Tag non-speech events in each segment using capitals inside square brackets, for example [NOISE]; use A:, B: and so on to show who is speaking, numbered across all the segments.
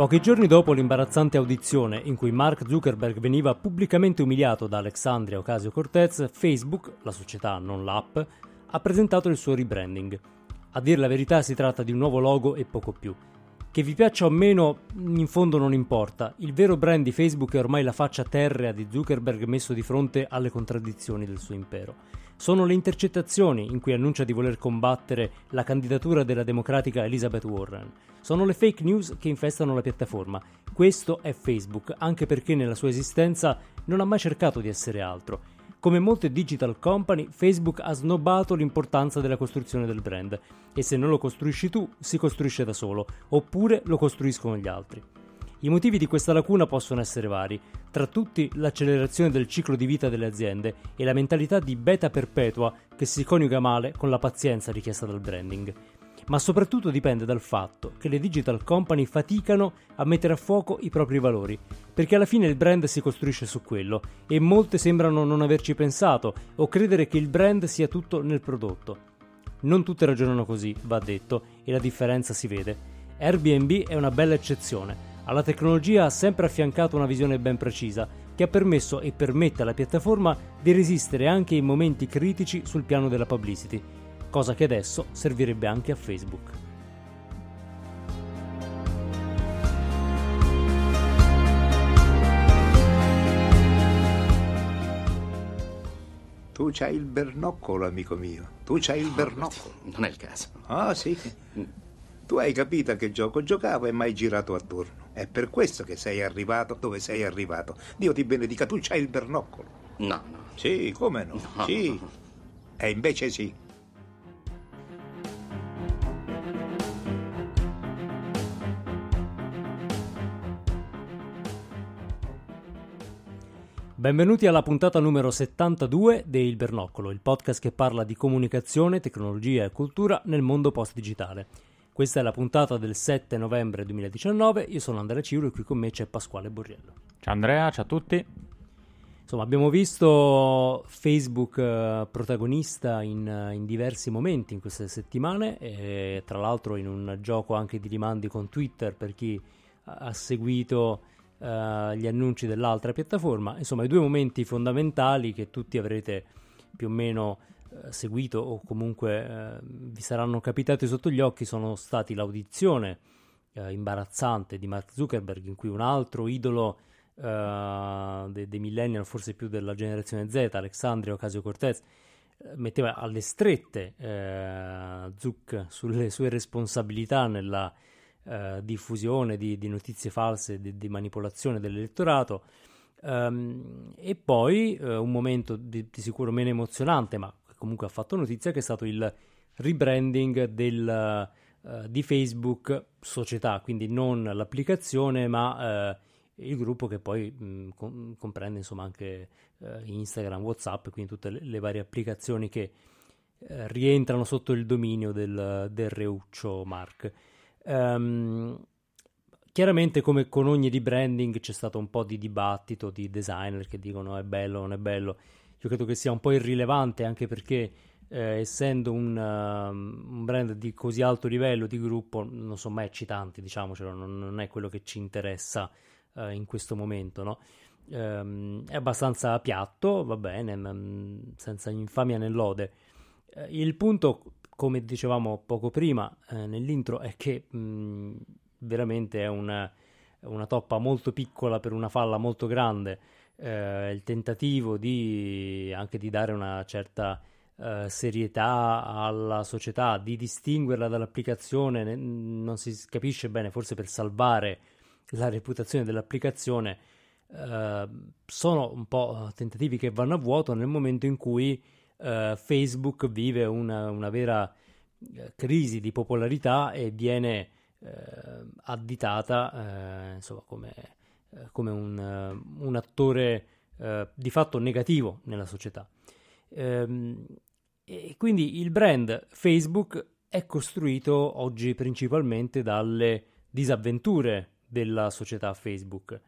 A: Pochi giorni dopo l'imbarazzante audizione in cui Mark Zuckerberg veniva pubblicamente umiliato da Alexandria Ocasio-Cortez, Facebook, la società non l'app, ha presentato il suo rebranding. A dire la verità si tratta di un nuovo logo e poco più. Che vi piaccia o meno, in fondo non importa. Il vero brand di Facebook è ormai la faccia terrea di Zuckerberg messo di fronte alle contraddizioni del suo impero. Sono le intercettazioni in cui annuncia di voler combattere la candidatura della democratica Elizabeth Warren. Sono le fake news che infestano la piattaforma. Questo è Facebook, anche perché nella sua esistenza non ha mai cercato di essere altro. Come molte digital company, Facebook ha snobbato l'importanza della costruzione del brand e se non lo costruisci tu, si costruisce da solo, oppure lo costruiscono gli altri. I motivi di questa lacuna possono essere vari, tra tutti l'accelerazione del ciclo di vita delle aziende e la mentalità di beta perpetua che si coniuga male con la pazienza richiesta dal branding ma soprattutto dipende dal fatto che le digital company faticano a mettere a fuoco i propri valori, perché alla fine il brand si costruisce su quello e molte sembrano non averci pensato o credere che il brand sia tutto nel prodotto. Non tutte ragionano così, va detto, e la differenza si vede. Airbnb è una bella eccezione. Alla tecnologia ha sempre affiancato una visione ben precisa, che ha permesso e permette alla piattaforma di resistere anche in momenti critici sul piano della publicity cosa che adesso servirebbe anche a Facebook.
B: Tu c'hai il bernoccolo, amico mio. Tu c'hai il
C: No,
B: bernoccolo.
C: Non è il caso.
B: Ah, sì. Tu hai capito a che gioco giocavo e mai girato attorno. È per questo che sei arrivato dove sei arrivato. Dio ti benedica, tu c'hai il bernoccolo.
C: No, no.
B: Sì, come no?
C: No.
B: Sì. E invece sì.
A: Benvenuti alla puntata numero 72 di Il Bernoccolo, il podcast che parla di comunicazione, tecnologia e cultura nel mondo post-digitale. Questa è la puntata del 7 novembre 2019, io sono Andrea Ciro e qui con me c'è Pasquale Borriello.
D: Ciao Andrea, ciao a tutti.
A: Insomma, abbiamo visto Facebook eh, protagonista in, eh, in diversi momenti in queste settimane, e tra l'altro in un gioco anche di rimandi con Twitter per chi ha seguito eh, gli annunci dell'altra piattaforma. Insomma, i due momenti fondamentali che tutti avrete più o meno seguito o comunque eh, vi saranno capitati sotto gli occhi sono stati l'audizione eh, imbarazzante di Mark Zuckerberg in cui un altro idolo eh, dei, dei millennial, forse più della generazione Z, Alexandria Ocasio-Cortez, eh, metteva alle strette eh, Zuck sulle sue responsabilità nella eh, diffusione di, di notizie false, di, di manipolazione dell'elettorato. Ehm, e poi eh, un momento di, di sicuro meno emozionante, ma comunque ha fatto notizia, che è stato il rebranding del, eh, di Facebook società, quindi non l'applicazione, ma eh, il gruppo che poi mh, com- comprende insomma anche eh, Instagram, WhatsApp, quindi tutte le, le varie applicazioni che rientrano sotto il dominio del, del reuccio Mark. Ehm, chiaramente, come con ogni rebranding, c'è stato un po' di dibattito di designer che dicono è bello, non è bello. Io credo che sia un po' irrilevante anche perché, eh, essendo un, um, un brand di così alto livello di gruppo, non sono mai eccitanti, diciamocelo, non, non è quello che ci interessa eh, in questo momento, no? Ehm, è abbastanza piatto, va bene, mh, senza infamia né lode. Eh, il punto, come dicevamo poco prima eh, nell'intro, è che mh, veramente è una, una toppa molto piccola per una falla molto grande. Eh, il tentativo di anche di dare una certa eh, serietà alla società, di distinguerla dall'applicazione, ne- non si capisce bene, forse per salvare la reputazione dell'applicazione, eh, sono un po' tentativi che vanno a vuoto nel momento in cui eh, Facebook vive una, una vera eh, crisi di popolarità e viene eh, additata eh, insomma, come, eh, come un, eh, un attore eh, di fatto negativo nella società. Ehm, e quindi il brand Facebook è costruito oggi principalmente dalle disavventure della società Facebook.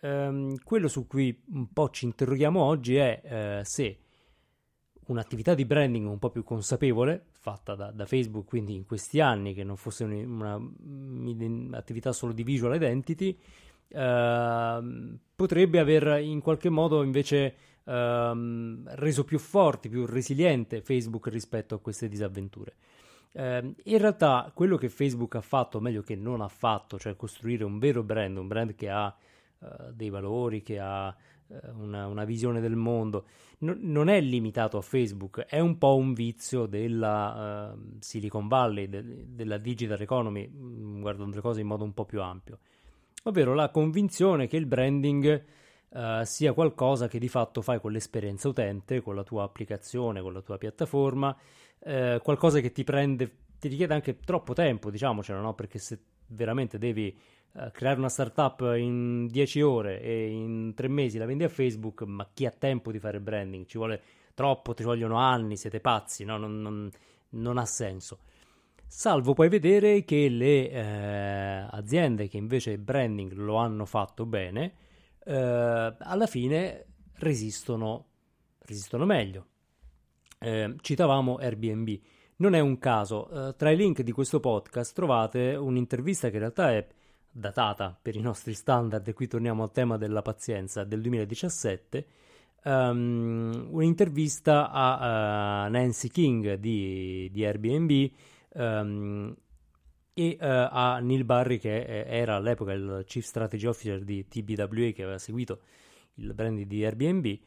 A: Ehm, quello su cui un po' ci interroghiamo oggi è se un'attività di branding un po' più consapevole, fatta da, da Facebook, quindi in questi anni, che non fosse un'attività solo di visual identity, eh, potrebbe aver in qualche modo invece eh, reso più forti, più resiliente Facebook rispetto a queste disavventure. Eh, in realtà quello che Facebook ha fatto, o meglio che non ha fatto, cioè costruire un vero brand, un brand che ha uh, dei valori, che ha uh, una, una, visione del mondo, no, non è limitato a Facebook, è un po' un vizio della uh, Silicon Valley, de, della digital economy, mm, guardando le cose in modo un po' più ampio, ovvero la convinzione che il branding sia qualcosa che di fatto fai con l'esperienza utente, con la tua applicazione, con la tua piattaforma, eh, qualcosa che ti prende, ti richiede anche troppo tempo, diciamocelo, no? Perché se veramente devi eh, creare una startup in 10 ore e in 3 mesi la vendi a Facebook, ma chi ha tempo di fare branding? Ci vuole troppo, ti vogliono anni, siete pazzi, no? Non, non, non ha senso. Salvo poi vedere che le eh, aziende che invece il branding lo hanno fatto bene, eh, alla fine resistono, resistono meglio. Eh, citavamo Airbnb. Non è un caso, eh, tra i link di questo podcast trovate un'intervista che in realtà è datata per i nostri standard, e qui torniamo al tema della pazienza, del 2017, um, ehm, un'intervista a uh, Nancy King di, di Airbnb um, e uh, a Neil Barry che era all'epoca il Chief Strategy Officer di TBWA che aveva seguito il brand di Airbnb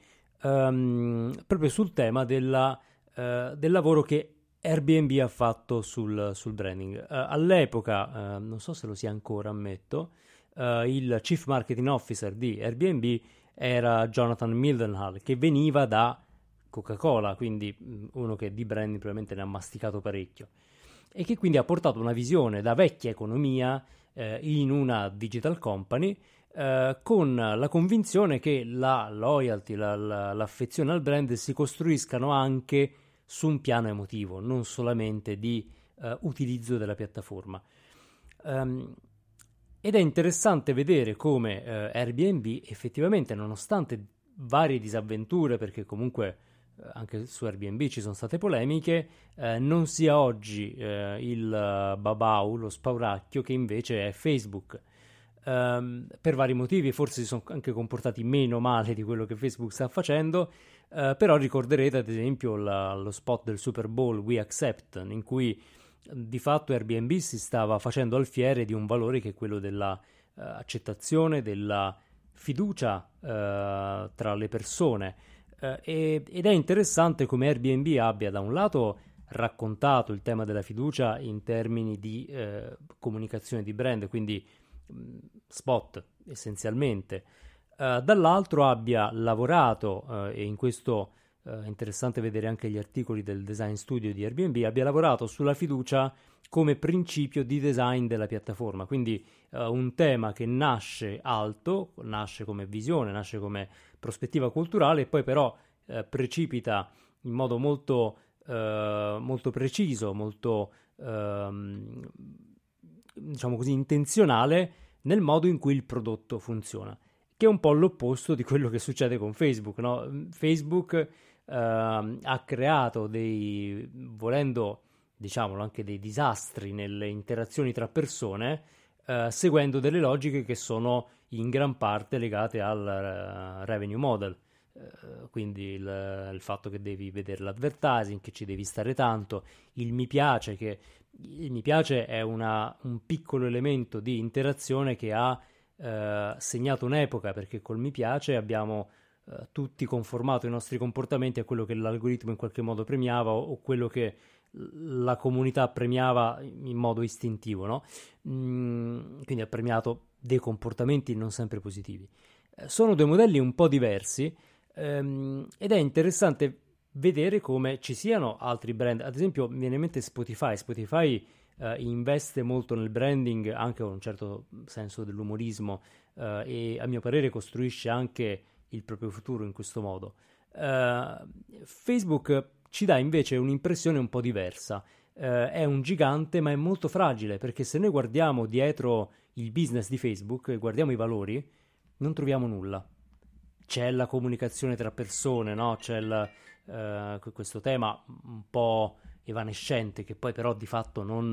A: um, proprio sul tema della, uh, del lavoro che Airbnb ha fatto sul, sul branding. Uh, all'epoca, non so se lo sia ancora, ammetto, il Chief Marketing Officer di Airbnb era Jonathan Mildenhall, che veniva da Coca-Cola, quindi mm, uno che di branding probabilmente ne ha masticato parecchio, e che quindi ha portato una visione da vecchia economia eh, in una digital company eh, con la convinzione che la loyalty, la, la, l'affezione al brand si costruiscano anche su un piano emotivo, non solamente di uh, utilizzo della piattaforma. Um, ed è interessante vedere come uh, Airbnb effettivamente, nonostante varie disavventure, perché comunque anche su Airbnb ci sono state polemiche, eh, non sia oggi eh, il babau, lo spauracchio, che invece è Facebook um, per vari motivi, forse si sono anche comportati meno male di quello che Facebook sta facendo, uh, però ricorderete ad esempio la, lo spot del Super Bowl We Accept, in cui di fatto Airbnb si stava facendo alfiere di un valore che è quello dell'accettazione, uh, della fiducia uh, tra le persone. Uh, e, ed è interessante come Airbnb abbia da un lato raccontato il tema della fiducia in termini di uh, comunicazione di brand, quindi spot essenzialmente, uh, dall'altro abbia lavorato, uh, e in questo è interessante vedere anche gli articoli del design studio di Airbnb, abbia lavorato sulla fiducia come principio di design della piattaforma, quindi un tema che nasce alto, nasce come visione, nasce come prospettiva culturale e poi però precipita in modo molto, molto preciso, molto ehm, diciamo così, intenzionale nel modo in cui il prodotto funziona, che è un po' l'opposto di quello che succede con Facebook. No? Facebook eh, ha creato dei, volendo, diciamolo, anche dei disastri nelle interazioni tra persone, eh, seguendo delle logiche che sono in gran parte legate al uh, revenue model. Uh, quindi il, il, fatto che devi vedere l'advertising, che ci devi stare tanto, il mi piace che il mi piace è una, un piccolo elemento di interazione che ha eh, segnato un'epoca perché col mi piace abbiamo eh, tutti conformato i nostri comportamenti a quello che l'algoritmo in qualche modo premiava o, o quello che la comunità premiava in modo istintivo, no? mm, quindi ha premiato dei comportamenti non sempre positivi. Eh, sono due modelli un po' diversi ehm, ed è interessante vedere come ci siano altri brand. Ad esempio, mi viene in mente Spotify. Spotify uh, investe molto nel branding, anche con un certo senso dell'umorismo, uh, e a mio parere costruisce anche il proprio futuro in questo modo. Uh, Facebook ci dà invece un'impressione un po' diversa. è un gigante, ma è molto fragile perché se noi guardiamo dietro il business di Facebook e guardiamo i valori, non troviamo nulla. C'è la comunicazione tra persone, no? c'è la, eh, questo tema un po' evanescente che poi però di fatto non,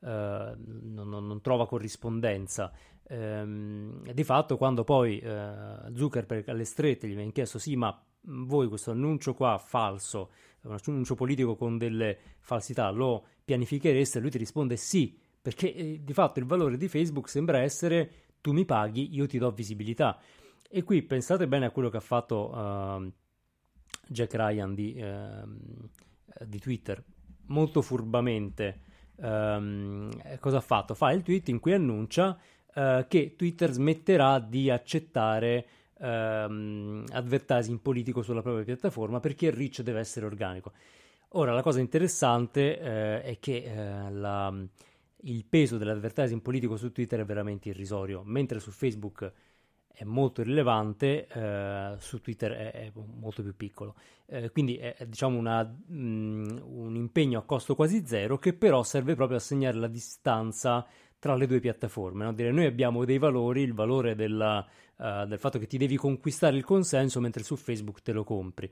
A: non, non trova corrispondenza. Ehm, di fatto quando poi eh, Zuckerberg alle strette gli viene chiesto sì ma voi questo annuncio qua falso, un annuncio politico con delle falsità, lo pianifichereste? Lui ti risponde sì, perché eh, di fatto il valore di Facebook sembra essere tu mi paghi, io ti do visibilità. E qui pensate bene a quello che ha fatto uh, Jack Ryan di, uh, di, Twitter, molto furbamente. Um, cosa ha fatto? Fa il tweet in cui annuncia uh, che Twitter smetterà di accettare um, advertising politico sulla propria piattaforma perché il reach deve essere organico. Ora, la cosa interessante uh, è che uh, la, il peso dell'advertising politico su Twitter è veramente irrisorio, mentre su Facebook è molto rilevante, eh, su Twitter è, è, molto più piccolo. Eh, quindi è, è diciamo una, mh, mm, un impegno a costo quasi zero che però serve proprio a segnare la distanza tra le due piattaforme. No? Dire noi abbiamo dei valori, il valore della, uh, del fatto che ti devi conquistare il consenso mentre su Facebook te lo compri.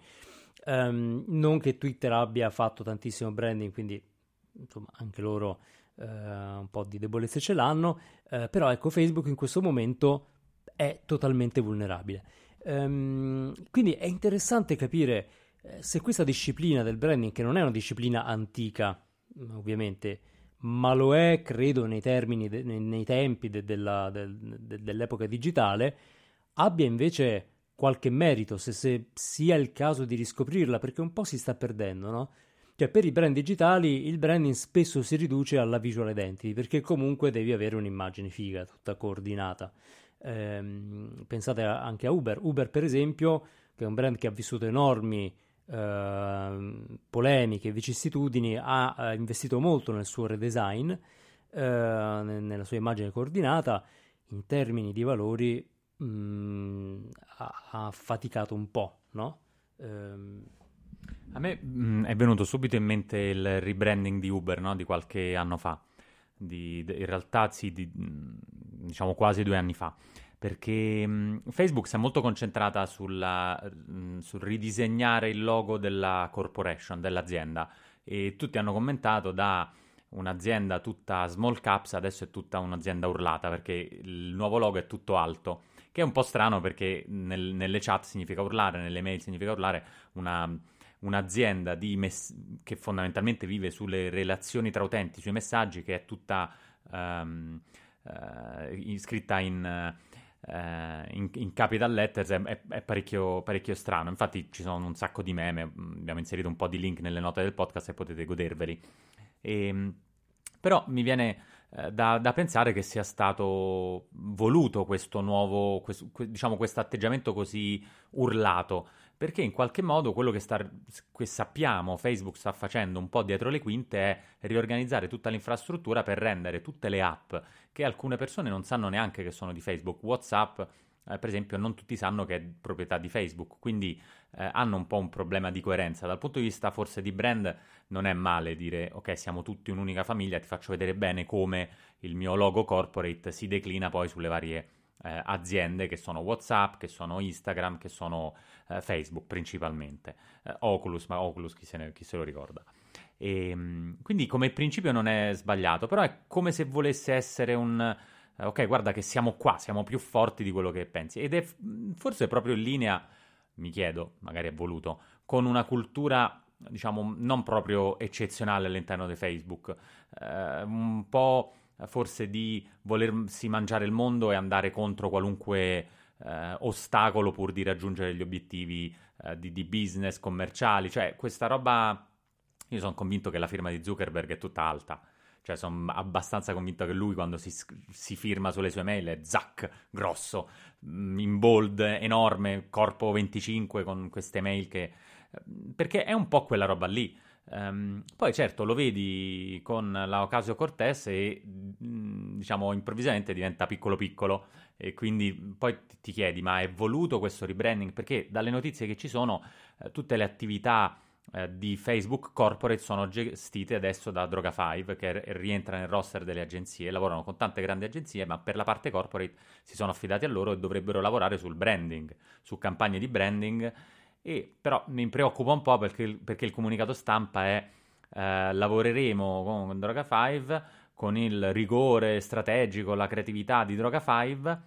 A: Um, non che Twitter abbia fatto tantissimo branding, quindi insomma anche loro uh, un po' di debolezze ce l'hanno, uh, però ecco Facebook in questo momento è totalmente vulnerabile. Um, quindi è interessante capire se questa disciplina del branding, che non è una disciplina antica, ovviamente, ma lo è, credo, nei termini, de, nei, tempi de, della, de, dell'epoca digitale, abbia invece qualche merito, se, se, sia il caso di riscoprirla, perché un po' si sta perdendo, no? Cioè, per i brand digitali il branding spesso si riduce alla visual identity, perché comunque devi avere un'immagine figa, tutta coordinata. Ehm, pensate anche a Uber. Uber, per esempio, che è un brand che ha vissuto enormi eh, polemiche, vicissitudini, ha, ha, investito molto nel suo redesign, eh, nella sua immagine coordinata. In termini di valori mh, mm, ha, ha, faticato un po', no?
C: Ehm... A me mh, mm, è venuto subito in mente il rebranding di Uber no? di qualche anno fa, di, in realtà sì, di, mm, diciamo quasi due anni fa perché mh, Facebook si è molto concentrata sulla, mh, sul ridisegnare il logo della corporation, dell'azienda. E tutti hanno commentato da un'azienda tutta small caps adesso è tutta un'azienda urlata perché il nuovo logo è tutto alto. Che è un po' strano perché nel, nelle chat significa urlare, nelle mail significa urlare. Una, un'azienda mess- che fondamentalmente vive sulle relazioni tra utenti, sui messaggi, che è tutta um, uh, scritta in eh, in, in, capital letters è, è, è parecchio, parecchio, strano. Infatti ci sono un sacco di meme, mm, abbiamo inserito un po' di link nelle note del podcast e potete goderveli. E, ehm, però mi viene eh, da, da, pensare che sia stato voluto questo nuovo, questo, diciamo questo atteggiamento così urlato perché in qualche modo quello che, sta, che, sappiamo Facebook sta facendo un po' dietro le quinte è riorganizzare tutta l'infrastruttura per rendere tutte le app che alcune persone non sanno neanche che sono di Facebook, WhatsApp eh, per esempio non tutti sanno che è proprietà di Facebook, quindi eh, hanno un po' un problema di coerenza. Dal punto di vista forse di brand non è male dire ok siamo tutti un'unica famiglia, ti faccio vedere bene come il mio logo corporate si declina poi sulle varie eh, aziende che sono WhatsApp, che sono Instagram, che sono eh, Facebook principalmente. Eh, Oculus, ma Oculus chi se, ne, chi se lo ricorda. E, ehm, quindi come principio non è sbagliato, però è come se volesse essere un... Eh, ok, guarda che siamo qua, siamo più forti di quello che pensi. Ed è forse proprio in linea, mi chiedo, magari è voluto, con una cultura diciamo non proprio eccezionale all'interno di Facebook, eh, un po' forse di volersi mangiare il mondo e andare contro qualunque eh, ostacolo pur di raggiungere gli obiettivi eh, di, di, business commerciali. Cioè, questa roba. Io sono convinto che la firma di Zuckerberg è tutta alta. Cioè, sono abbastanza convinto che lui, quando si, si firma sulle sue mail, è zac, grosso, mm, in bold, enorme, corpo 25 con queste mail che. Perché è un po' quella roba lì. Um, poi certo lo vedi con la Ocasio Cortez e mm, diciamo improvvisamente diventa piccolo piccolo e quindi poi ti chiedi ma è voluto questo rebranding? Perché dalle notizie che ci sono eh, tutte le attività eh, di Facebook Corporate sono gestite adesso da Droga5 che rientra nel roster delle agenzie, lavorano con tante grandi agenzie ma per la parte corporate si sono affidati a loro e dovrebbero lavorare sul branding, su campagne di branding E però mi preoccupa un po' perché, perché il comunicato stampa è eh, lavoreremo con Droga 5 con il rigore strategico, la creatività di Droga 5,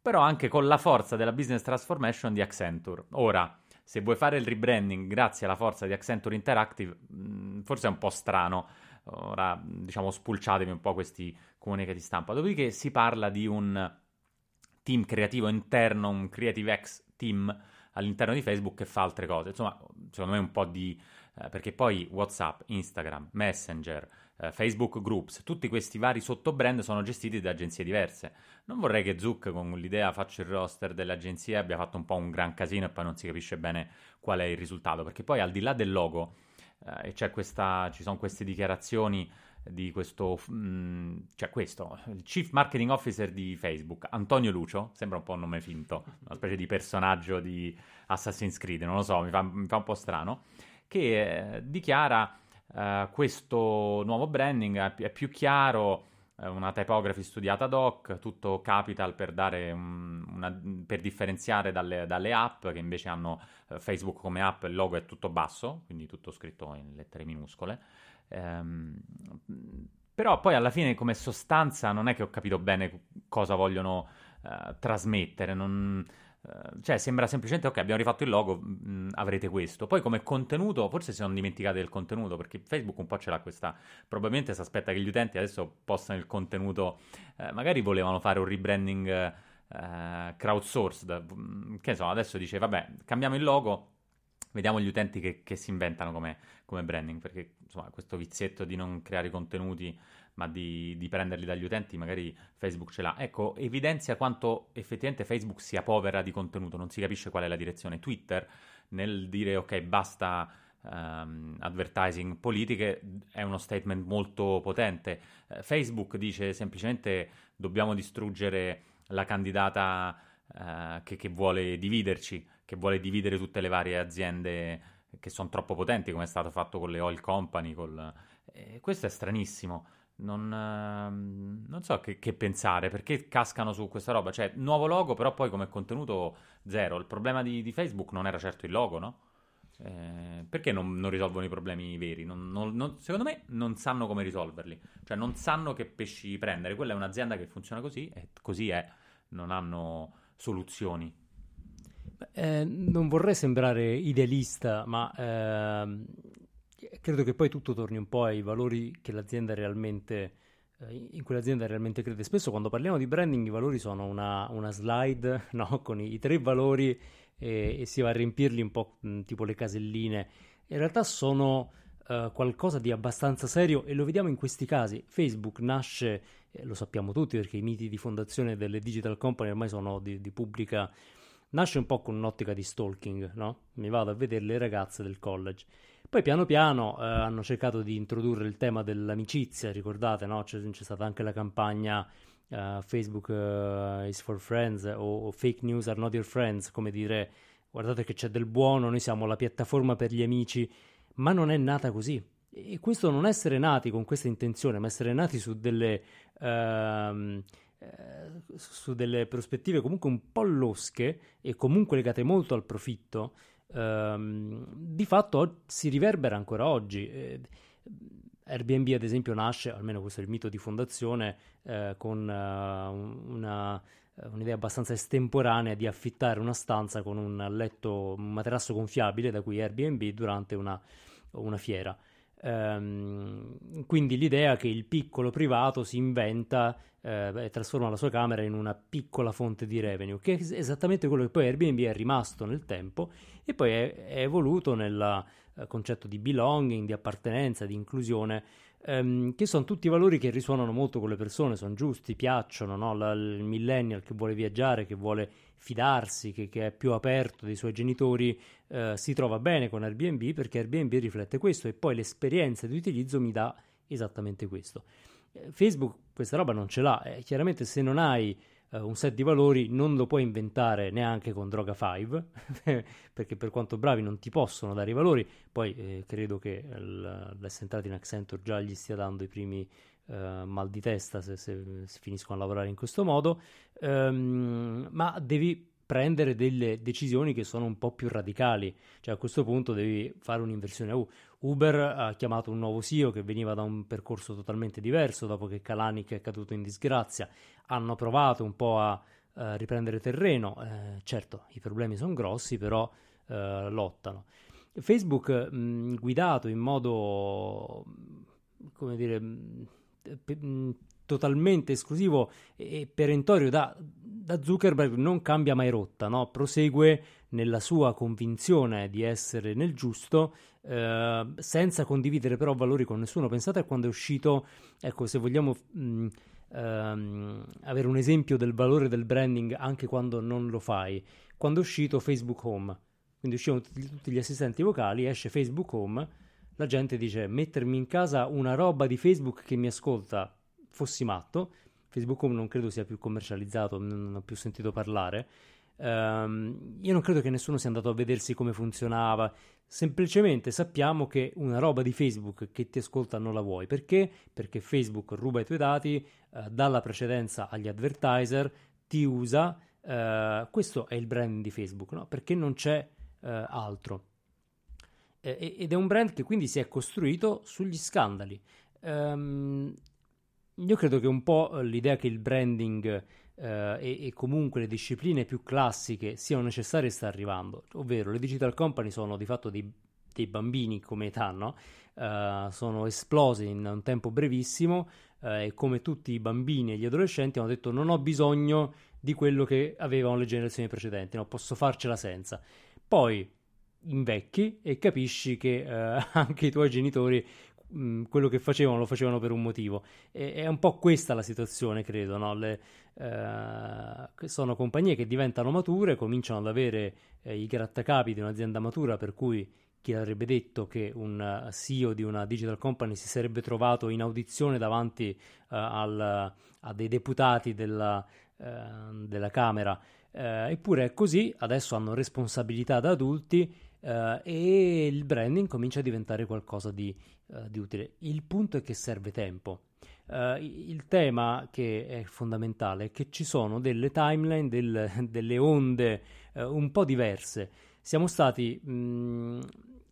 C: però anche con la forza della business transformation di Accenture. Ora, se vuoi fare il rebranding grazie alla forza di Accenture Interactive, mh, forse è un po' strano. Ora, diciamo, spulciatevi un po' questi comunicati stampa. Dopodiché si parla di un team creativo interno, un Creative X team all'interno di Facebook che fa altre cose. Insomma, secondo me un po' di... Eh, perché poi WhatsApp, Instagram, Messenger, eh, Facebook Groups, tutti questi vari sottobrand sono gestiti da agenzie diverse. Non vorrei che Zuck con l'idea faccio il roster delle agenzie abbia fatto un po' un gran casino e poi non si capisce bene qual è il risultato, perché poi al di là del logo eh, e c'è questa, ci sono queste dichiarazioni di questo, mh, cioè questo, il Chief Marketing Officer di Facebook, Antonio Lucio, sembra un po' un nome finto, una specie di personaggio di Assassin's Creed, non lo so, mi fa, mi fa un po' strano, che eh, dichiara eh, questo nuovo branding è, è più chiaro, una typography studiata ad hoc, tutto capital per, un, una, per differenziare dalle, dalle, app che invece hanno uh, Facebook come app, il logo è tutto basso, quindi tutto scritto in lettere minuscole. Um, però poi alla fine come sostanza non è che ho capito bene cosa vogliono uh, trasmettere, non, Uh, cioè, sembra semplicemente, ok, abbiamo rifatto il logo, mh, avrete questo. Poi come contenuto, forse si sono dimenticati del contenuto, perché Facebook un po' ce l'ha questa... Probabilmente si aspetta che gli utenti adesso possano il contenuto... Uh, magari volevano fare un rebranding uh, crowdsourced, che insomma, adesso dice, vabbè, cambiamo il logo, vediamo gli utenti che, che si inventano come, come, branding, perché insomma, questo vizietto di non creare contenuti ma di, di, prenderli dagli utenti, magari Facebook ce l'ha. Ecco, evidenzia quanto effettivamente Facebook sia povera di contenuto, non si capisce qual è la direzione. Twitter, nel dire ok, basta um, advertising politiche, è uno statement molto potente. Uh, Facebook dice semplicemente dobbiamo distruggere la candidata uh, che, che vuole dividerci, che vuole dividere tutte le varie aziende che sono troppo potenti, come è stato fatto con le oil company. Col... Eh, questo è stranissimo non, ehm, non so che, che, pensare, perché cascano su questa roba. Cioè, nuovo logo, però poi come contenuto zero. Il problema di, di Facebook non era certo il logo, no? Eh, perché non, non, risolvono i problemi veri? Non, non, secondo me non sanno come risolverli. Cioè, non sanno che pesci prendere. Quella è un'azienda che funziona così e così è. Non hanno soluzioni.
A: Eh, non vorrei sembrare idealista, ma eh, credo che poi tutto torni un po' ai valori che l'azienda realmente eh, in cui l'azienda realmente crede. Spesso quando parliamo di branding i valori sono una, una slide [LAUGHS] no? con i, i, tre valori e, e, si va a riempirli un po' mh, tipo le caselline. In realtà sono uh, qualcosa di abbastanza serio e lo vediamo in questi casi. Facebook nasce, eh, lo sappiamo tutti perché i miti di fondazione delle digital company ormai sono di, di pubblica... Nasce un po' con un'ottica di stalking, no? Mi vado a vedere le ragazze del college. Poi piano piano eh, hanno cercato di introdurre il tema dell'amicizia, ricordate, no? c'è, c'è, stata anche la campagna uh, Facebook uh, is for friends o, o, fake news are not your friends, come dire guardate che c'è del buono, noi siamo la piattaforma per gli amici, ma non è nata così. E questo non essere nati con questa intenzione, ma essere nati su delle, uh, su delle prospettive comunque un po' losche e comunque legate molto al profitto, ehm, di fatto si riverbera ancora oggi. Eh, Airbnb, ad esempio, nasce, almeno questo è il mito di fondazione, eh, con uh, una, un'idea abbastanza estemporanea di affittare una stanza con un letto, un materasso gonfiabile, da cui Airbnb, durante una, una fiera. Um, quindi l'idea che il piccolo privato si inventa eh, e trasforma la sua camera in una piccola fonte di revenue, che è esattamente quello che poi Airbnb è rimasto nel tempo e poi è, è evoluto nel uh, concetto di belonging, di appartenenza, di inclusione, um, che sono tutti valori che risuonano molto con le persone, sono giusti, piacciono, no? La, il millennial che vuole viaggiare, che vuole fidarsi, che, che, è più aperto dei suoi genitori, eh, si trova bene con Airbnb perché Airbnb riflette questo e poi l'esperienza di utilizzo mi dà esattamente questo. Eh, Facebook questa roba non ce l'ha, eh, chiaramente se non hai eh, un set di valori non lo puoi inventare neanche con Droga 5 [LAUGHS] perché per quanto bravi non ti possono dare i valori, poi eh, credo che l'essere entrato in Accenture già gli stia dando i primi uh, mal di testa se, se, se, finiscono a lavorare in questo modo, um, ma devi prendere delle decisioni che sono un po' più radicali. Cioè a questo punto devi fare un'inversione U. Uber ha chiamato un nuovo CEO che veniva da un percorso totalmente diverso dopo che Kalanick è caduto in disgrazia. Hanno provato un po' a uh, riprendere terreno. Eh, certo, i problemi sono grossi, però uh, lottano. Facebook mh, guidato in modo, come dire, mh, totalmente esclusivo e perentorio da, da, Zuckerberg non cambia mai rotta, no? prosegue nella sua convinzione di essere nel giusto eh, senza condividere però valori con nessuno. Pensate a quando è uscito, ecco se vogliamo mh, ehm, avere un esempio del valore del branding anche quando non lo fai, quando è uscito Facebook Home, quindi uscivano tutti, tutti gli assistenti vocali, esce Facebook Home, la gente dice mettermi in casa una roba di Facebook che mi ascolta fossi matto. Facebook non credo sia più commercializzato, non ho più sentito parlare. Um, io non credo che nessuno sia andato a vedersi come funzionava. Semplicemente sappiamo che una roba di Facebook che ti ascolta non la vuoi. Perché? Perché Facebook ruba i tuoi dati, uh, dà la precedenza agli advertiser, ti usa. Uh, questo è il brand di Facebook, no? Perché non c'è uh, altro. ed è un brand che quindi si è costruito sugli scandali. Um, io credo che un po' eh, l'idea che il branding eh, e, e, comunque le discipline più classiche siano necessarie sta arrivando, ovvero le digital company sono di fatto dei, dei bambini come età, no? uh, sono esplose in un tempo brevissimo uh, e come tutti i bambini e gli adolescenti hanno detto non ho bisogno di quello che avevano le generazioni precedenti, no? posso farcela senza. Poi invecchi e capisci che uh, [LAUGHS] anche i tuoi genitori quello che facevano lo facevano per un motivo. E, è un po' questa la situazione, credo. No? Le, eh, sono compagnie che diventano mature, cominciano ad avere eh, i grattacapi di un'azienda matura, per cui chi avrebbe detto che un CEO di una digital company si sarebbe trovato in audizione davanti uh, al, a dei deputati della, uh, della Camera. Uh, eppure è così, adesso hanno responsabilità da adulti e il branding comincia a diventare qualcosa di uh, di utile. Il punto è che serve tempo. Uh, il tema che è fondamentale è che ci sono delle timeline, del, [LAUGHS] delle onde uh, un po' diverse. Siamo stati mh,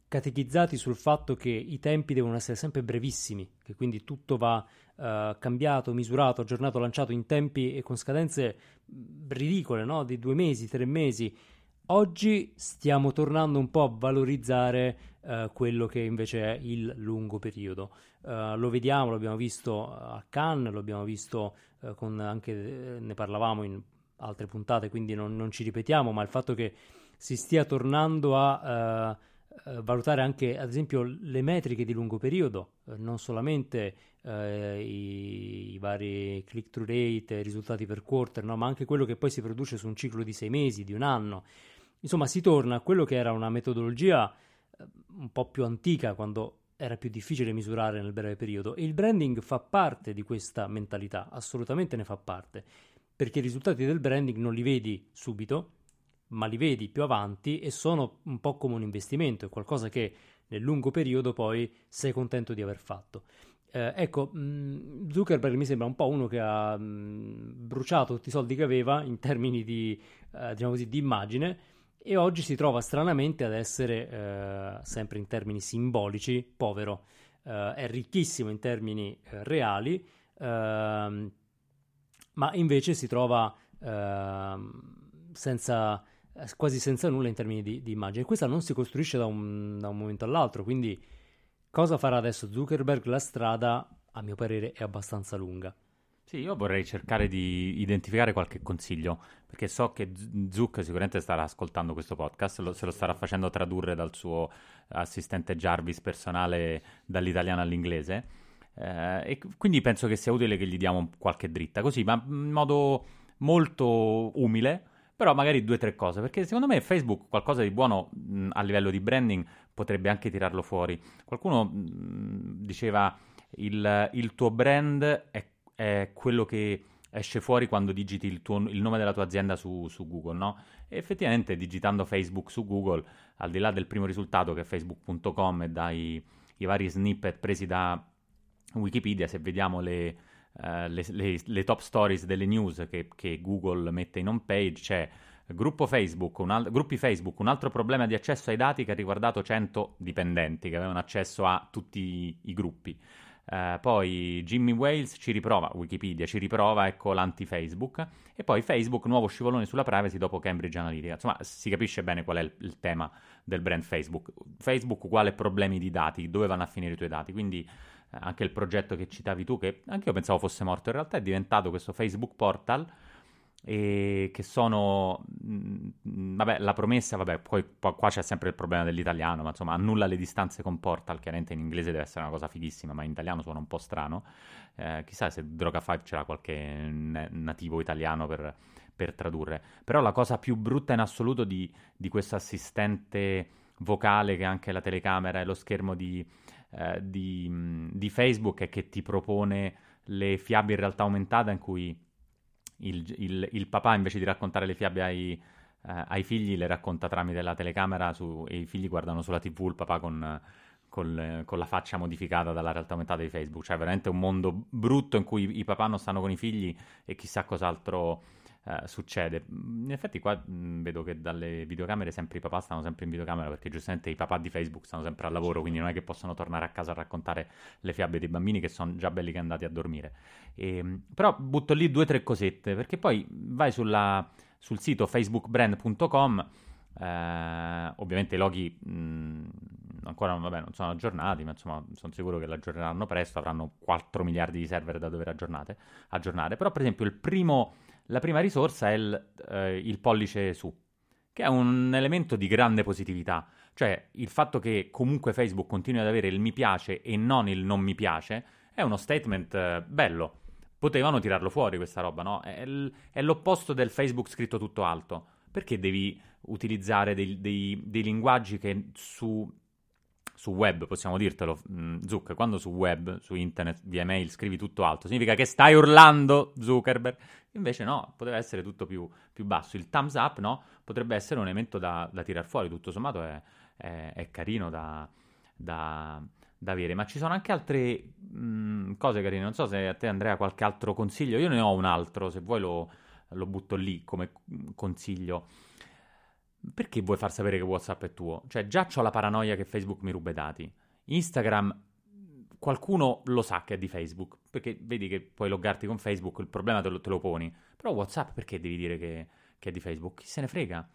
A: catechizzati sul fatto che i tempi devono essere sempre brevissimi, che quindi tutto va uh, cambiato, misurato, aggiornato, lanciato in tempi e con scadenze ridicole, no? di due mesi, tre mesi. Oggi stiamo tornando un po' a valorizzare uh, quello che invece è il lungo periodo. Uh, lo vediamo, l'abbiamo visto a Cannes, lo abbiamo visto uh, con anche, ne parlavamo in altre puntate, quindi non, non, ci ripetiamo, ma il fatto che si stia tornando a valutare anche, ad esempio, le metriche di lungo periodo, non solamente i, i, vari click-through rate, risultati per quarter, no? ma anche quello che poi si produce su un ciclo di sei mesi, di un anno. Insomma, si torna a quello che era una metodologia eh, un po' più antica, quando era più difficile misurare nel breve periodo. E il branding fa parte di questa mentalità, assolutamente ne fa parte, perché i risultati del branding non li vedi subito, ma li vedi più avanti e sono un po' come un investimento, è qualcosa che nel lungo periodo poi sei contento di aver fatto. Eh, ecco, mm, Zuckerberg mi sembra un po' uno che ha mm, bruciato tutti i soldi che aveva in termini di, eh, diciamo così, di immagine e oggi si trova stranamente ad essere, eh, sempre in termini simbolici, povero. Eh, è ricchissimo in termini eh, reali, ehm, ma invece si trova ehm, senza, eh, quasi senza nulla in termini di, di immagine. Questa non si costruisce da un, da un momento all'altro, quindi cosa farà adesso Zuckerberg? La strada, a mio parere, è abbastanza lunga.
C: Sì, io vorrei cercare di identificare qualche consiglio, perché so che Zuck sicuramente starà ascoltando questo podcast, lo, se lo starà facendo tradurre dal suo assistente Jarvis personale dall'italiano all'inglese, eh, e quindi penso che sia utile che gli diamo qualche dritta, così, ma in modo molto umile, però magari due o tre cose, perché secondo me Facebook qualcosa di buono mh, a livello di branding potrebbe anche tirarlo fuori. Qualcuno mh, diceva il, il tuo brand è è quello che esce fuori quando digiti il, tuo, il nome della tua azienda su, su, Google, no? E effettivamente digitando Facebook su Google, al di là del primo risultato che è facebook.com e dai i vari snippet presi da Wikipedia, se vediamo le, uh, le, le, le top stories delle news che, che, Google mette in home page, c'è Facebook, al- gruppi Facebook, un altro problema di accesso ai dati che ha riguardato 100 dipendenti che avevano accesso a tutti i gruppi. Uh, poi Jimmy Wales ci riprova, Wikipedia ci riprova, ecco l'anti-Facebook. E poi Facebook, nuovo scivolone sulla privacy dopo Cambridge Analytica. Insomma, si capisce bene qual è il, il tema del brand Facebook. Facebook uguale problemi di dati, dove vanno a finire i tuoi dati. Quindi eh, anche il progetto che citavi tu, che anche io pensavo fosse morto, in realtà è diventato questo Facebook Portal e che sono mm, vabbè la promessa vabbè poi, qua c'è sempre il problema dell'italiano ma insomma annulla le distanze con Portal chiaramente in inglese deve essere una cosa fighissima ma in italiano suona un po' strano. Eh, chissà se Droga 5 c'era qualche nativo italiano per, per, tradurre. Però la cosa più brutta in assoluto di, di questo assistente vocale che anche la telecamera e lo schermo di, eh, di, di Facebook è che ti propone le fiabe in realtà aumentata in cui il, il, il, papà invece di raccontare le fiabe ai, eh, ai, figli le racconta tramite la telecamera su, e i figli guardano sulla tv il papà con, con, con, la faccia modificata dalla realtà aumentata di Facebook. Cioè veramente un mondo brutto in cui i papà non stanno con i figli e chissà cos'altro eh, succede. In effetti qua mh, vedo che dalle videocamere sempre i papà stanno sempre in videocamera perché giustamente i papà di Facebook stanno sempre al lavoro, quindi non è che possono tornare a casa a raccontare le fiabe dei bambini che sono già belli che andati a dormire. E, ehm, però butto lì due o tre cosette perché poi vai sulla, sul sito facebookbrand.com eh, ovviamente i loghi mh, ancora vabbè, non sono aggiornati, ma insomma sono sicuro che l'aggiorneranno presto, avranno 4 miliardi di server da dover aggiornare. Però per esempio il primo la prima risorsa è il, eh, il pollice su, che è un elemento di grande positività. Cioè, il fatto che comunque Facebook continui ad avere il mi piace e non il non mi piace è uno statement eh, bello. Potevano tirarlo fuori questa roba, no? È, l- è, l'opposto del Facebook scritto tutto alto. Perché devi utilizzare dei, dei, dei linguaggi che su su web, possiamo dirtelo, mm, Zuck, quando su web, su internet, via mail scrivi tutto alto, significa che stai urlando Zuckerberg. Invece no, poteva essere tutto più, più basso. Il thumbs up, no, potrebbe essere un elemento da, da tirar fuori, tutto sommato è, è, è carino da, da, da, avere. Ma ci sono anche altre mh, mm, cose carine, non so se a te Andrea qualche altro consiglio, io ne ho un altro, se vuoi lo, lo butto lì come consiglio perché vuoi far sapere che WhatsApp è tuo? Cioè, già ho la paranoia che Facebook mi ruba i dati. Instagram, qualcuno lo sa che è di Facebook, perché vedi che puoi loggarti con Facebook, il problema te lo, te lo poni. Però WhatsApp perché devi dire che, che, è di Facebook? Chi se ne frega?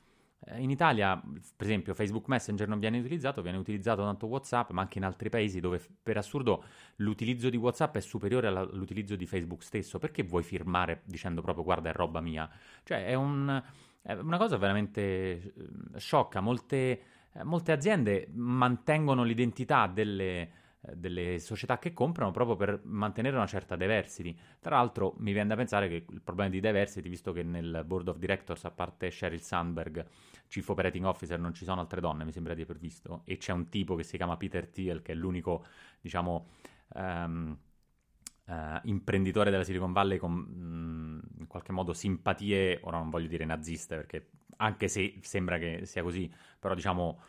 C: Eh, in Italia, per esempio, Facebook Messenger non viene utilizzato, viene utilizzato tanto WhatsApp, ma anche in altri paesi dove, per assurdo, l'utilizzo di WhatsApp è superiore all'utilizzo di Facebook stesso. Perché vuoi firmare dicendo proprio guarda è roba mia? Cioè, è un è una cosa veramente eh, sciocca. Molte, eh, molte aziende mantengono l'identità delle, eh, delle società che comprano proprio per mantenere una certa diversity. Tra l'altro mi viene da pensare che il problema di diversity, visto che nel board of directors, a parte Sheryl Sandberg, chief operating officer, non ci sono altre donne, mi sembra di aver visto, e c'è un tipo che si chiama Peter Thiel, che è l'unico, diciamo... Um, Uh, imprenditore della Silicon Valley con mh, mm, in qualche modo simpatie, ora non voglio dire naziste perché anche se sembra che sia così, però diciamo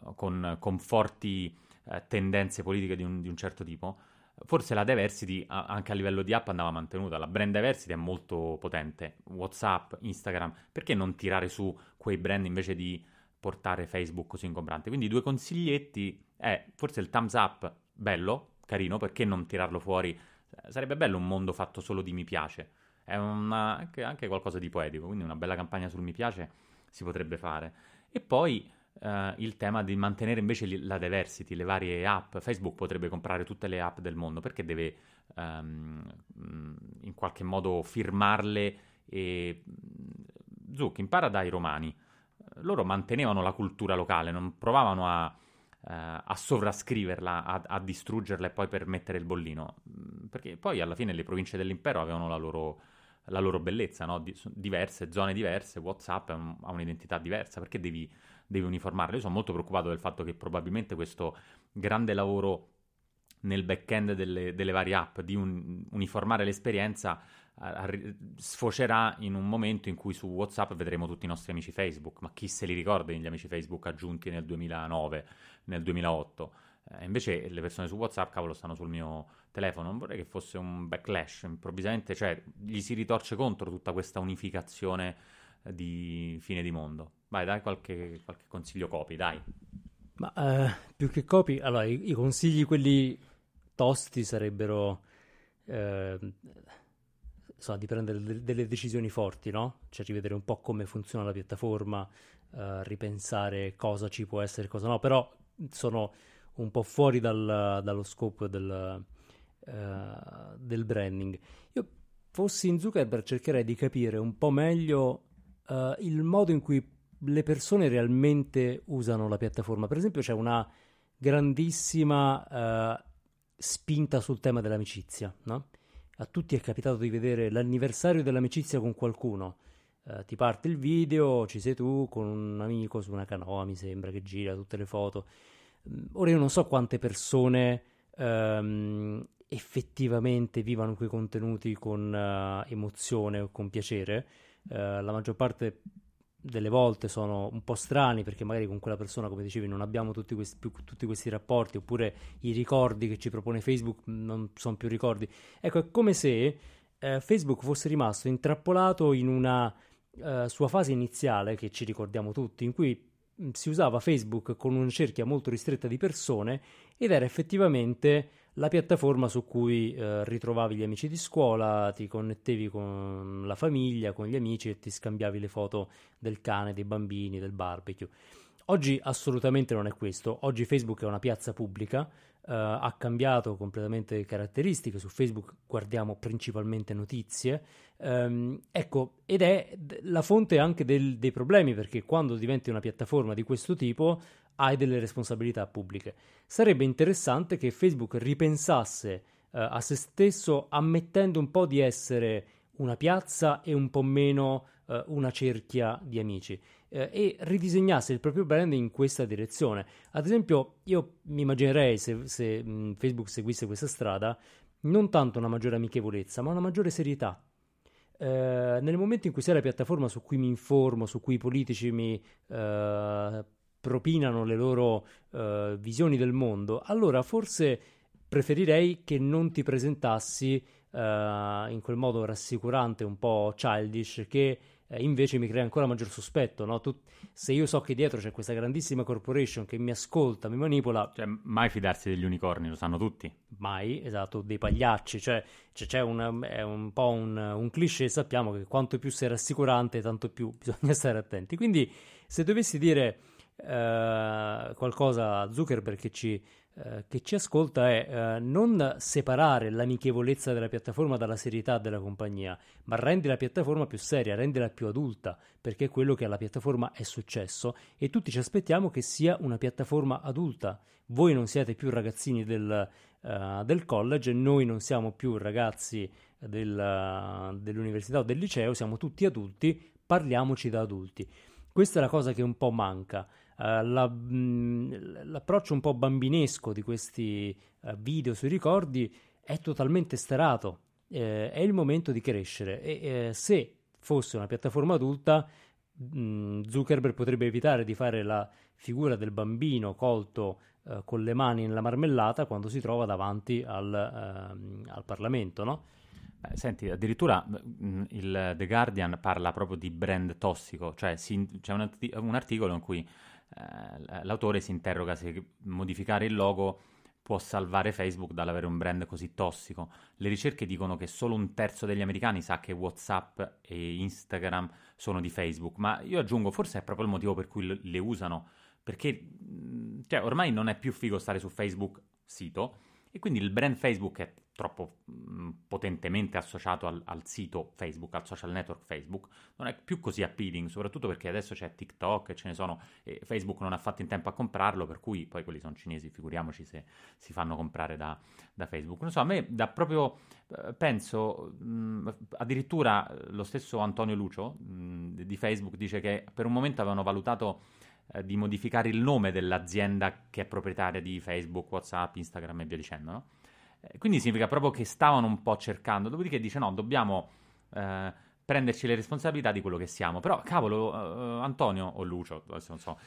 C: uh, con, con, forti uh, tendenze politiche di un, di un, certo tipo, forse la diversity anche a livello di app andava mantenuta, la brand diversity è molto potente, Whatsapp, Instagram, perché non tirare su quei brand invece di portare Facebook così ingombrante? Quindi due consiglietti è forse il thumbs up, bello, carino, perché non tirarlo fuori? Sarebbe bello un mondo fatto solo di mi piace. È una, anche, anche, qualcosa di poetico, quindi una bella campagna sul mi piace si potrebbe fare. E poi eh, il tema di mantenere invece la diversity, le varie app. Facebook potrebbe comprare tutte le app del mondo perché deve um, in qualche modo firmarle e... Zuc, impara dai romani. Loro mantenevano la cultura locale, non provavano a a sovrascriverla, a, a, distruggerla e poi per mettere il bollino. Mm, perché poi alla fine le province dell'impero avevano la loro, la loro bellezza, no? Di, diverse, zone diverse, WhatsApp ha un'identità diversa, perché devi, devi uniformarle? Io sono molto preoccupato del fatto che probabilmente questo grande lavoro nel back-end delle, delle varie app di un, uniformare l'esperienza sfocerà in un momento in cui su WhatsApp vedremo tutti i nostri amici Facebook, ma chi se li ricorda gli amici Facebook aggiunti nel 2009, nel 2008? Eh, invece le persone su WhatsApp, cavolo, stanno sul mio telefono. Non vorrei che fosse un backlash improvvisamente, cioè gli si ritorce contro tutta questa unificazione di fine di mondo. Vai, dai qualche, qualche consiglio copy, dai.
A: Ma eh, più che copy, allora i, i, consigli quelli tosti sarebbero eh, insomma, di prendere de- delle decisioni forti, no? Cioè rivedere un po' come funziona la piattaforma, eh, ripensare cosa ci può essere cosa no, però sono un po' fuori dal, dallo scopo del, uh, del branding. Io fossi in Zuckerberg cercherei di capire un po' meglio uh, il modo in cui le persone realmente usano la piattaforma. Per esempio c'è una grandissima uh, spinta sul tema dell'amicizia, no? A tutti è capitato di vedere l'anniversario dell'amicizia con qualcuno. Uh, ti parte il video, ci sei tu con un amico su una canoa, mi sembra, che gira tutte le foto. Mm, ora io non so quante persone um, effettivamente vivano quei contenuti con uh, emozione o con piacere. Uh, la maggior parte delle volte sono un po' strani perché magari con quella persona, come dicevi, non abbiamo tutti questi, più, tutti questi rapporti oppure i ricordi che ci propone Facebook non sono più ricordi. Ecco, è come se uh, Facebook fosse rimasto intrappolato in una sua fase iniziale che ci ricordiamo tutti, in cui mm, si usava Facebook con una cerchia molto ristretta di persone ed era effettivamente la piattaforma su cui eh, ritrovavi gli amici di scuola, ti connettevi con la famiglia, con gli amici e ti scambiavi le foto del cane, dei bambini, del barbecue. Oggi assolutamente non è questo, oggi Facebook è una piazza pubblica, eh, ha cambiato completamente le caratteristiche, su Facebook guardiamo principalmente notizie, ehm, ecco, ed è la fonte anche del, dei problemi perché quando diventi una piattaforma di questo tipo hai delle responsabilità pubbliche. Sarebbe interessante che Facebook ripensasse eh, a se stesso ammettendo un po' di essere una piazza e un po' meno eh, una cerchia di amici eh, e ridisegnasse il proprio brand in questa direzione. Ad esempio, io mi immaginerei se, se mh, Facebook seguisse questa strada non tanto una maggiore amichevolezza, ma una maggiore serietà. Eh, nel momento in cui sei la piattaforma su cui mi informo, su cui i politici mi eh, propinano le loro uh, visioni del mondo, allora forse preferirei che non ti presentassi uh, in quel modo rassicurante, un po' childish, che uh, invece mi crea ancora maggior sospetto. No? Tu, se io so che dietro c'è questa grandissima corporation che mi ascolta, mi manipola...
C: Cioè, mai fidarsi degli unicorni, lo sanno tutti.
A: Mai, esatto, dei pagliacci, cioè, cioè c'è un, è un po' un, un cliché, sappiamo che quanto più sei rassicurante, tanto più [LAUGHS] bisogna stare attenti. Quindi se dovessi dire eh, qualcosa a Zuckerberg che ci, eh, che ci ascolta è eh, non separare l'amichevolezza della piattaforma dalla serietà della compagnia, ma rendi la piattaforma più seria, rendila più adulta, perché è quello che alla piattaforma è successo e tutti ci aspettiamo che sia una piattaforma adulta. Voi non siete più ragazzini del, uh, del college, noi non siamo più ragazzi del, dell'università o del liceo, siamo tutti adulti, parliamoci da adulti. Questa è la cosa che un po' manca. Uh, la, mh, mm, l'approccio un po' bambinesco di questi uh, video sui ricordi è totalmente starato. Eh, è il momento di crescere e eh, se fosse una piattaforma adulta, mh, mm, Zuckerberg potrebbe evitare di fare la figura del bambino colto uh, con le mani nella marmellata quando si trova davanti al, ehm, al Parlamento, no?
C: Eh, senti, addirittura mh, il The Guardian parla proprio di brand tossico, cioè si, c'è un articolo in cui eh, l'autore si interroga se modificare il logo può salvare Facebook dall'avere un brand così tossico. Le ricerche dicono che solo un terzo degli americani sa che WhatsApp e Instagram sono di Facebook, ma io aggiungo forse è proprio il motivo per cui le usano, perché cioè, ormai non è più figo stare su Facebook sito e quindi il brand Facebook è troppo mh, mm, potentemente associato al, al, sito Facebook, al social network Facebook, non è più così appealing, soprattutto perché adesso c'è TikTok e ce ne sono, e Facebook non ha fatto in tempo a comprarlo, per cui poi quelli sono cinesi, figuriamoci se si fanno comprare da, da Facebook. Non so, a me da proprio, eh, penso, mh, mm, addirittura lo stesso Antonio Lucio mh, mm, di Facebook dice che per un momento avevano valutato eh, di modificare il nome dell'azienda che è proprietaria di Facebook, WhatsApp, Instagram e via dicendo, no? Eh, quindi significa proprio che stavano un po' cercando, dopodiché dice no, dobbiamo eh, prenderci le responsabilità di quello che siamo. Però, cavolo, uh, Antonio o Lucio, adesso non so,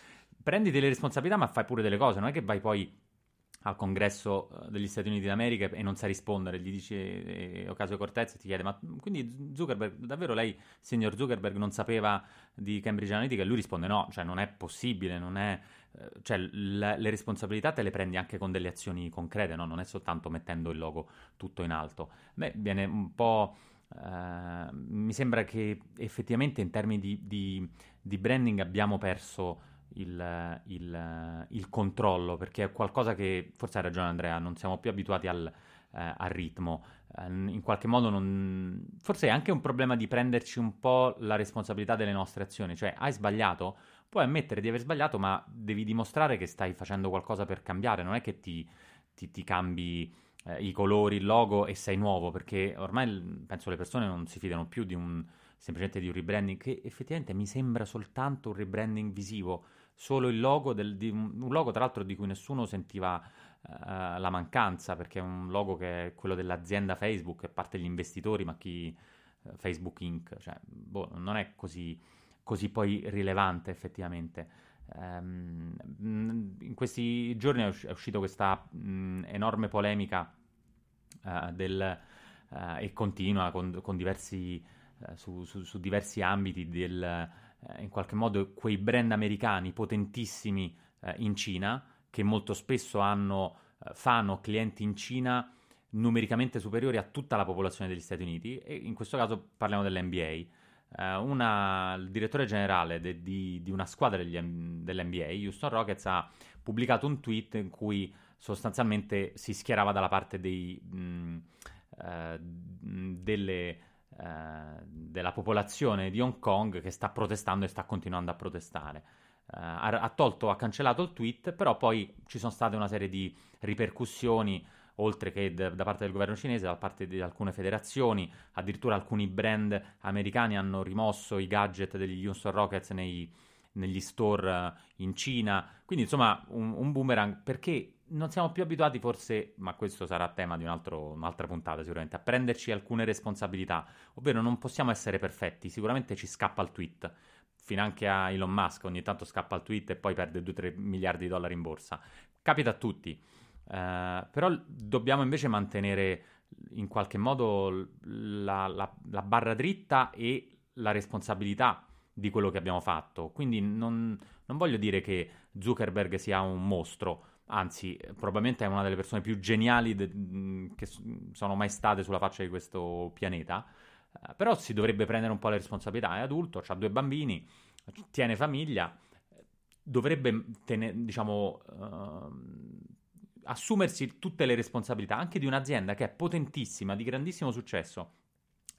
C: prenditi le responsabilità ma fai pure delle cose, non è che vai poi al congresso eh, degli Stati Uniti d'America e non sa rispondere, gli dice eh, Ocasio Cortez e ti chiede ma quindi Zuckerberg, davvero lei, signor Zuckerberg, non sapeva di Cambridge Analytica? E lui risponde no, cioè non è possibile, non è... Eh, cioè le, le responsabilità te le prendi anche con delle azioni concrete, no? non è soltanto mettendo il logo tutto in alto. Beh, viene un po'... Uh, mi sembra che effettivamente in termini di, di, di branding abbiamo perso il, il, il, controllo, perché è qualcosa che, forse ha ragione Andrea, non siamo più abituati al, eh, al ritmo. Eh, in qualche modo non... Forse è anche un problema di prenderci un po' la responsabilità delle nostre azioni, cioè hai sbagliato, puoi ammettere di aver sbagliato, ma devi dimostrare che stai facendo qualcosa per cambiare, non è che ti, ti, ti cambi eh, i colori, il logo e sei nuovo, perché ormai penso le persone non si fidano più di un semplicemente di un rebranding che effettivamente mi sembra soltanto un rebranding visivo solo il logo, del, di un, logo tra l'altro di cui nessuno sentiva uh, la mancanza, perché è un logo che è quello dell'azienda Facebook, è parte degli investitori, ma chi uh, Facebook Inc., cioè, boh, non è così, così poi rilevante effettivamente. Um, in questi giorni è, usci- è uscita questa mh, enorme polemica uh, del, e continua con, con diversi, su, su, su diversi ambiti del eh, in qualche modo quei brand americani potentissimi eh, in Cina, che molto spesso hanno, eh, fanno clienti in Cina numericamente superiori a tutta la popolazione degli Stati Uniti, e in questo caso parliamo dell'NBA. Una, il direttore generale de, di, di, una squadra degli, dell'NBA, Houston Rockets, ha pubblicato un tweet in cui sostanzialmente si schierava dalla parte dei, mh, uh, delle eh, della popolazione di Hong Kong che sta protestando e sta continuando a protestare. Uh, ha, tolto, ha cancellato il tweet, però poi ci sono state una serie di ripercussioni, oltre che d- da parte del governo cinese, da parte di alcune federazioni, addirittura alcuni brand americani hanno rimosso i gadget degli Houston Rockets nei, negli store uh, in Cina, quindi insomma un, un boomerang. Perché non siamo più abituati, forse, ma questo sarà tema di un altro, un'altra puntata sicuramente, a prenderci alcune responsabilità, ovvero non possiamo essere perfetti, sicuramente ci scappa il tweet, fino anche a Elon Musk ogni tanto scappa il tweet e poi perde 2-3 miliardi di dollari in borsa, capita a tutti, uh, però dobbiamo invece mantenere in qualche modo la, la, la barra dritta e la responsabilità di quello che abbiamo fatto, quindi non, non voglio dire che Zuckerberg sia un mostro, anzi, probabilmente è una delle persone più geniali de- mm, che sono mai state sulla faccia di questo pianeta. Uh, però si dovrebbe prendere un po' le responsabilità. È adulto, ha due bambini, tiene famiglia, dovrebbe tene- diciamo, uh, assumersi tutte le responsabilità anche di un'azienda che è potentissima, di grandissimo successo,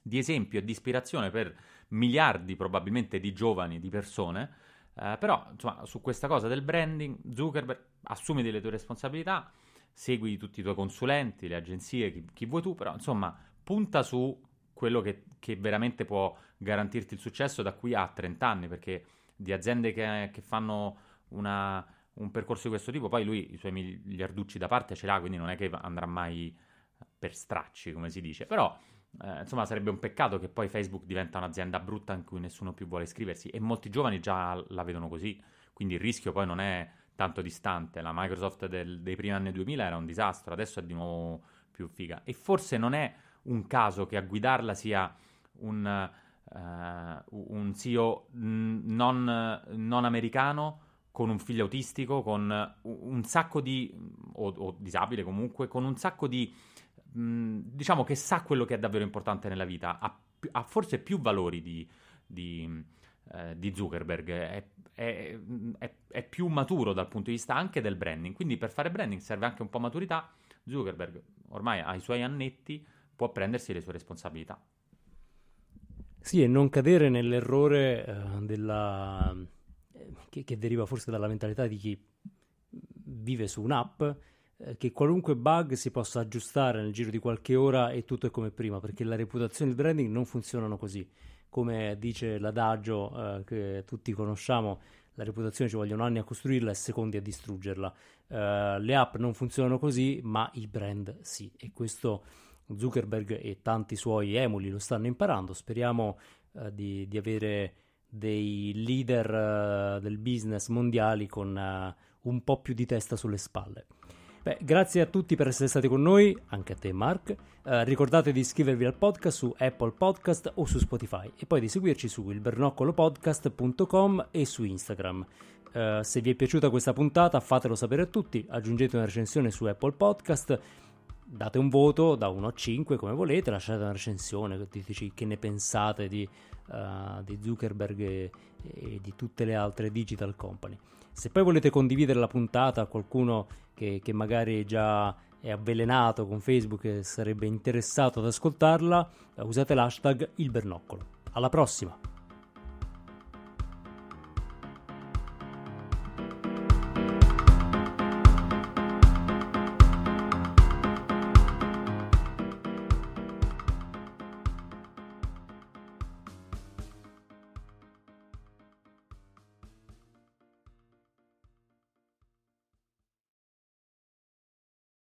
C: di esempio e di ispirazione per miliardi probabilmente di giovani, di persone eh, però, insomma, su questa cosa del branding, Zuckerberg, assumiti le tue responsabilità, segui tutti i tuoi consulenti, le agenzie, chi, chi vuoi tu, però, insomma, punta su quello che, che, veramente può garantirti il successo da qui a 30 anni, perché di aziende che, che fanno una, un percorso di questo tipo, poi lui i suoi miliarducci da parte ce l'ha, quindi non è che andrà mai per stracci, come si dice, però eh, insomma, sarebbe un peccato che poi Facebook diventa un'azienda brutta in cui nessuno più vuole iscriversi e molti giovani già la vedono così, quindi il rischio poi non è tanto distante. La Microsoft del, dei primi anni 2000 era un disastro, adesso è di nuovo più figa. E forse non è un caso che a guidarla sia un, uh, un CEO non, non, americano con un figlio autistico, con un sacco di, o, o disabile comunque, con un sacco di diciamo che sa quello che è davvero importante nella vita, ha, ha forse più valori di, di, eh, di Zuckerberg, è, è, è, è, più maturo dal punto di vista anche del branding, quindi per fare branding serve anche un po' maturità, Zuckerberg ormai ha i suoi annetti, può prendersi le sue responsabilità.
A: Sì, e non cadere nell'errore uh, della... Eh, che, che deriva forse dalla mentalità di chi vive su un'app eh, che qualunque bug si possa aggiustare nel giro di qualche ora e tutto è come prima, perché la reputazione e il branding non funzionano così. Come dice l'adagio eh, che tutti conosciamo, la reputazione ci vogliono anni a costruirla e secondi a distruggerla. Uh, le app non funzionano così, ma il brand sì. E questo Zuckerberg e tanti suoi emuli lo stanno imparando. Speriamo uh, di, di, avere dei leader uh, del business mondiali con un po' più di testa sulle spalle. Beh, grazie a tutti per essere stati con noi, anche a te Mark. Uh, ricordate di iscrivervi al podcast su Apple Podcast o su Spotify e poi di seguirci su ilbernoccolopodcast.com e su Instagram. Uh, se vi è piaciuta questa puntata fatelo sapere a tutti, aggiungete una recensione su Apple Podcast, date un voto da 1 a 5 come volete, lasciate una recensione, diteci che ne pensate di, uh, di Zuckerberg e, e di tutte le altre digital company. Se poi volete condividere la puntata a qualcuno che, che magari già è avvelenato con Facebook e sarebbe interessato ad ascoltarla, usate l'hashtag il bernoccolo. Alla prossima!